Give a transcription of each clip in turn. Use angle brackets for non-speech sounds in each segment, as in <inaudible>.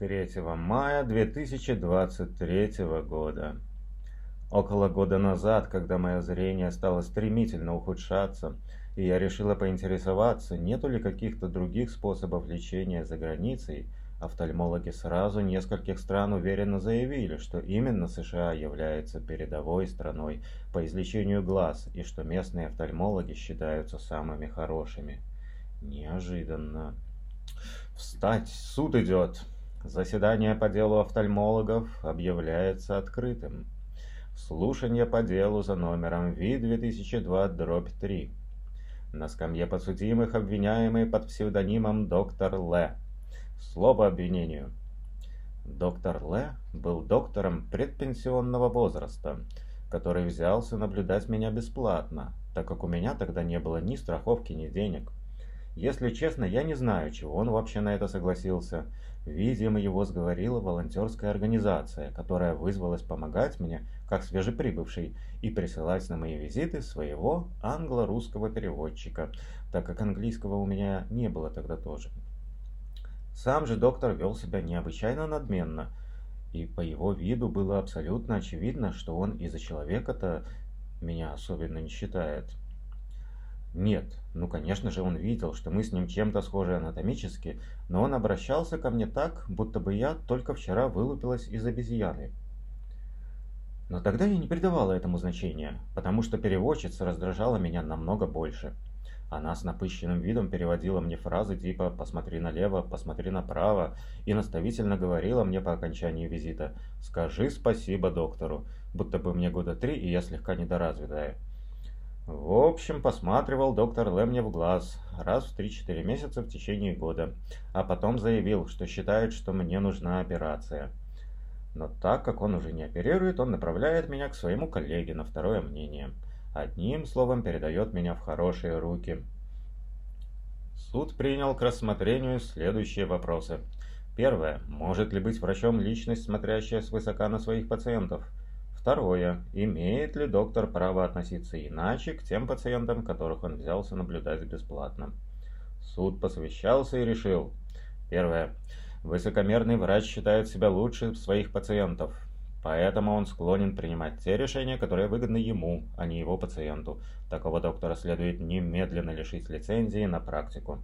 3 мая 2023 года. Около года назад, когда мое зрение стало стремительно ухудшаться, и я решила поинтересоваться, нету ли каких-то других способов лечения за границей, офтальмологи сразу нескольких стран уверенно заявили, что именно США является передовой страной по излечению глаз и что местные офтальмологи считаются самыми хорошими. Неожиданно. «Встать! Суд идет!» Заседание по делу офтальмологов объявляется открытым. Слушание по делу за номером Ви-2002-3. На скамье подсудимых обвиняемый под псевдонимом доктор Л. Слово обвинению. Доктор Л был доктором предпенсионного возраста, который взялся наблюдать меня бесплатно, так как у меня тогда не было ни страховки, ни денег. Если честно, я не знаю, чего он вообще на это согласился. Видимо, его сговорила волонтерская организация, которая вызвалась помогать мне, как свежеприбывший, и присылать на мои визиты своего англо-русского переводчика, так как английского у меня не было тогда тоже. Сам же доктор вел себя необычайно надменно, и по его виду было абсолютно очевидно, что он из-за человека-то меня особенно не считает. Нет, ну конечно же он видел, что мы с ним чем-то схожи анатомически, но он обращался ко мне так, будто бы я только вчера вылупилась из обезьяны. Но тогда я не придавала этому значения, потому что переводчица раздражала меня намного больше. Она с напыщенным видом переводила мне фразы типа «посмотри налево», «посмотри направо» и наставительно говорила мне по окончании визита «скажи спасибо доктору», будто бы мне года три и я слегка недоразвитая. В общем, посматривал доктор Лэ мне в глаз раз в 3-4 месяца в течение года, а потом заявил, что считает, что мне нужна операция. Но так как он уже не оперирует, он направляет меня к своему коллеге на второе мнение. Одним словом, передает меня в хорошие руки. Суд принял к рассмотрению следующие вопросы. Первое. Может ли быть врачом личность, смотрящая свысока на своих пациентов? Второе. Имеет ли доктор право относиться иначе к тем пациентам, которых он взялся наблюдать бесплатно? Суд посвящался и решил. Первое. Высокомерный врач считает себя лучше своих пациентов, поэтому он склонен принимать те решения, которые выгодны ему, а не его пациенту. Такого доктора следует немедленно лишить лицензии на практику.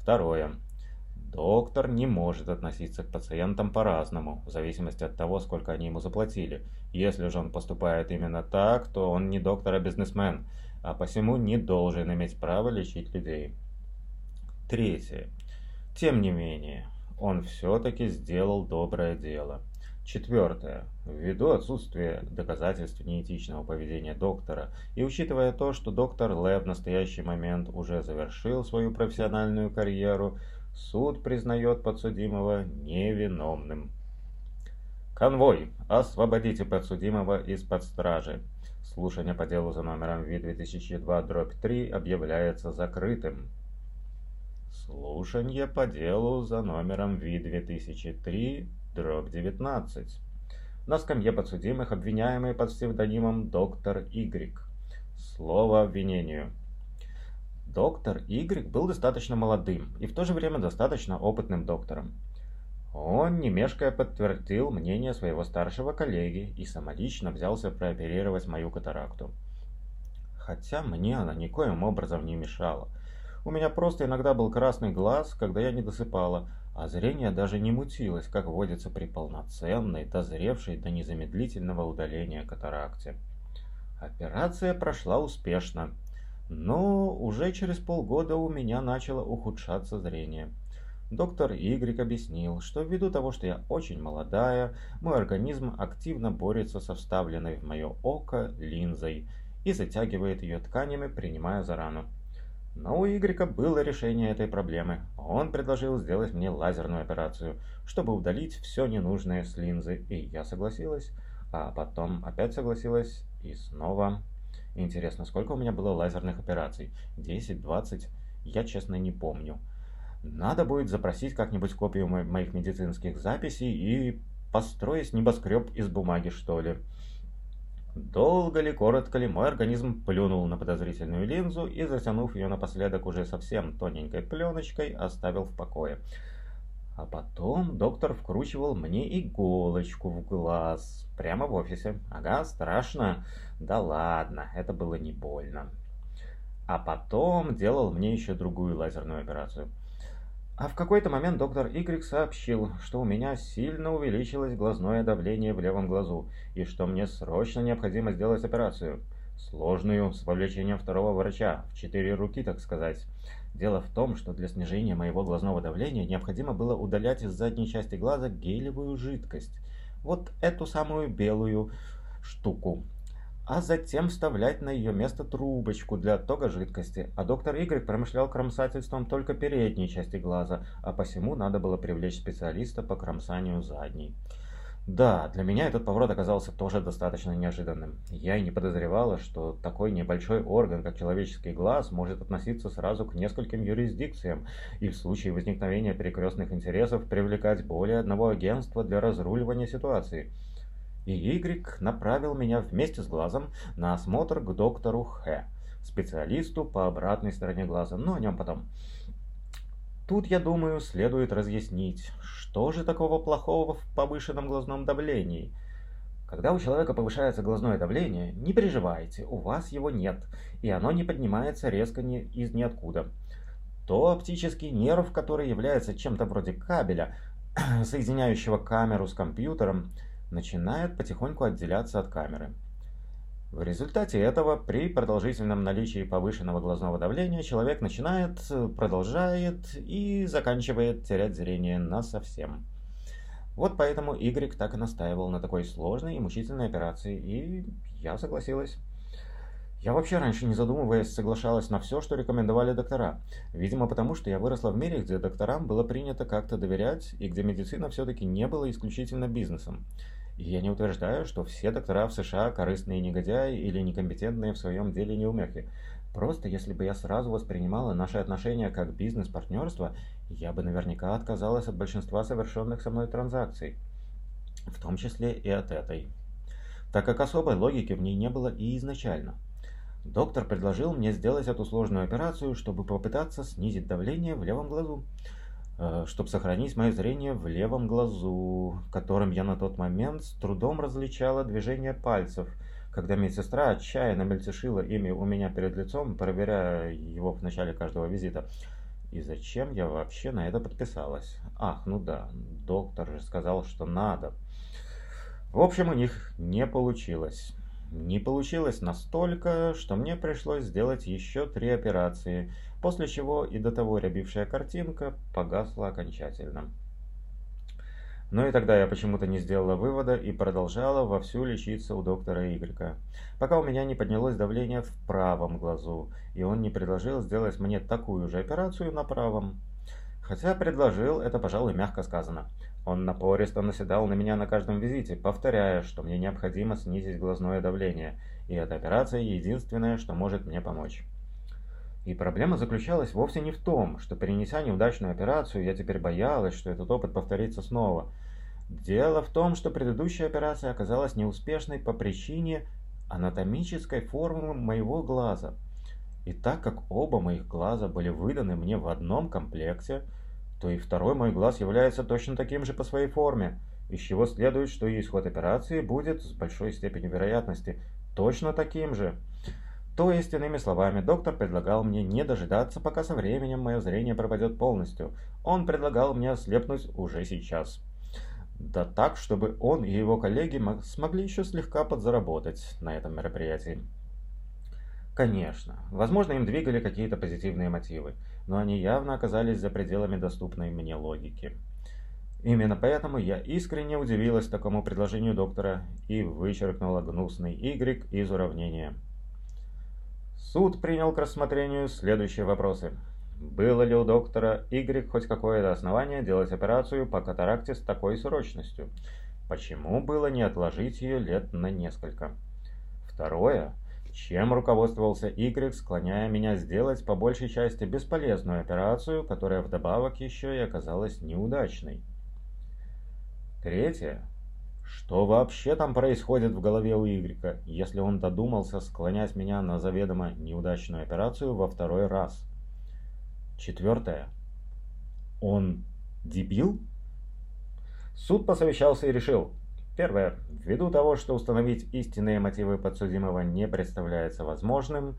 Второе. Доктор не может относиться к пациентам по-разному, в зависимости от того, сколько они ему заплатили. Если же он поступает именно так, то он не доктор, а бизнесмен, а посему не должен иметь права лечить людей. Третье. Тем не менее, он все-таки сделал доброе дело. Четвертое. Ввиду отсутствия доказательств неэтичного поведения доктора и учитывая то, что доктор Лэ в настоящий момент уже завершил свою профессиональную карьеру, Суд признает подсудимого невиновным. Конвой, освободите подсудимого из-под стражи. Слушание по делу за номером Ви-2002-3 объявляется закрытым. Слушание по делу за номером Ви-2003-19. На скамье подсудимых обвиняемый под псевдонимом доктор Y. Слово обвинению. Доктор Y был достаточно молодым и в то же время достаточно опытным доктором. Он, не мешкая, подтвердил мнение своего старшего коллеги и самолично взялся прооперировать мою катаракту. Хотя мне она никоим образом не мешала. У меня просто иногда был красный глаз, когда я не досыпала, а зрение даже не мутилось, как водится при полноценной, дозревшей до незамедлительного удаления катаракте. Операция прошла успешно, но уже через полгода у меня начало ухудшаться зрение. Доктор Y объяснил, что ввиду того, что я очень молодая, мой организм активно борется со вставленной в мое око линзой и затягивает ее тканями, принимая за рану. Но у Y было решение этой проблемы. Он предложил сделать мне лазерную операцию, чтобы удалить все ненужное с линзы, и я согласилась, а потом опять согласилась и снова Интересно, сколько у меня было лазерных операций? 10, 20? Я честно не помню. Надо будет запросить как-нибудь копию мо моих медицинских записей и построить небоскреб из бумаги, что ли. Долго ли, коротко ли, мой организм плюнул на подозрительную линзу и, затянув ее напоследок уже совсем тоненькой пленочкой, оставил в покое. А потом доктор вкручивал мне иголочку в глаз. Прямо в офисе. Ага, страшно. Да ладно, это было не больно. А потом делал мне еще другую лазерную операцию. А в какой-то момент доктор Y сообщил, что у меня сильно увеличилось глазное давление в левом глазу, и что мне срочно необходимо сделать операцию. Сложную, с вовлечением второго врача, в четыре руки, так сказать. Дело в том, что для снижения моего глазного давления необходимо было удалять из задней части глаза гелевую жидкость. Вот эту самую белую штуку. А затем вставлять на ее место трубочку для оттока жидкости. А доктор Y промышлял кромсательством только передней части глаза, а посему надо было привлечь специалиста по кромсанию задней. Да, для меня этот поворот оказался тоже достаточно неожиданным. Я и не подозревала, что такой небольшой орган, как человеческий глаз, может относиться сразу к нескольким юрисдикциям и в случае возникновения перекрестных интересов привлекать более одного агентства для разруливания ситуации. И Y направил меня вместе с глазом на осмотр к доктору Х, специалисту по обратной стороне глаза, но о нем потом. Тут, я думаю, следует разъяснить, что же такого плохого в повышенном глазном давлении. Когда у человека повышается глазное давление, не переживайте, у вас его нет, и оно не поднимается резко ни, из ниоткуда. То оптический нерв, который является чем-то вроде кабеля, <clears throat> соединяющего камеру с компьютером, начинает потихоньку отделяться от камеры. В результате этого, при продолжительном наличии повышенного глазного давления, человек начинает, продолжает и заканчивает терять зрение насовсем. Вот поэтому Y так и настаивал на такой сложной и мучительной операции, и я согласилась. Я вообще раньше, не задумываясь, соглашалась на все, что рекомендовали доктора. Видимо, потому что я выросла в мире, где докторам было принято как-то доверять, и где медицина все-таки не была исключительно бизнесом. Я не утверждаю, что все доктора в США корыстные негодяи или некомпетентные в своем деле неумехи. Просто если бы я сразу воспринимала наши отношения как бизнес-партнерство, я бы наверняка отказалась от большинства совершенных со мной транзакций. В том числе и от этой. Так как особой логики в ней не было и изначально. Доктор предложил мне сделать эту сложную операцию, чтобы попытаться снизить давление в левом глазу. Э, чтобы сохранить мое зрение в левом глазу, которым я на тот момент с трудом различала движение пальцев, когда медсестра отчаянно мельтешила ими у меня перед лицом, проверяя его в начале каждого визита. И зачем я вообще на это подписалась? Ах, ну да, доктор же сказал, что надо. В общем, у них не получилось. Не получилось настолько, что мне пришлось сделать еще три операции – после чего и до того рябившая картинка погасла окончательно. Но и тогда я почему-то не сделала вывода и продолжала вовсю лечиться у доктора Игорька, пока у меня не поднялось давление в правом глазу, и он не предложил сделать мне такую же операцию на правом. Хотя предложил, это, пожалуй, мягко сказано. Он напористо наседал на меня на каждом визите, повторяя, что мне необходимо снизить глазное давление, и эта операция единственная, что может мне помочь. И проблема заключалась вовсе не в том, что перенеся неудачную операцию, я теперь боялась, что этот опыт повторится снова. Дело в том, что предыдущая операция оказалась неуспешной по причине анатомической формы моего глаза. И так как оба моих глаза были выданы мне в одном комплекте, то и второй мой глаз является точно таким же по своей форме, из чего следует, что и исход операции будет с большой степенью вероятности точно таким же. То есть, иными словами, доктор предлагал мне не дожидаться, пока со временем мое зрение пропадет полностью. Он предлагал мне ослепнуть уже сейчас. Да так, чтобы он и его коллеги смогли еще слегка подзаработать на этом мероприятии. Конечно, возможно, им двигали какие-то позитивные мотивы, но они явно оказались за пределами доступной мне логики. Именно поэтому я искренне удивилась такому предложению доктора и вычеркнула гнусный Y из уравнения. Суд принял к рассмотрению следующие вопросы. Было ли у доктора Y хоть какое-то основание делать операцию по катаракте с такой срочностью? Почему было не отложить ее лет на несколько? Второе. Чем руководствовался Y, склоняя меня сделать по большей части бесполезную операцию, которая вдобавок еще и оказалась неудачной? Третье. Что вообще там происходит в голове у Игрека, если он додумался склонять меня на заведомо неудачную операцию во второй раз? Четвертое. Он дебил? Суд посовещался и решил. Первое. Ввиду того, что установить истинные мотивы подсудимого не представляется возможным,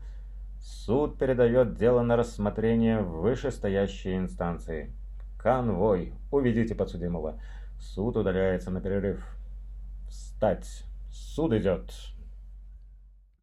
суд передает дело на рассмотрение вышестоящей инстанции. Конвой. Уведите подсудимого. Суд удаляется на перерыв. Встать. Суд идет.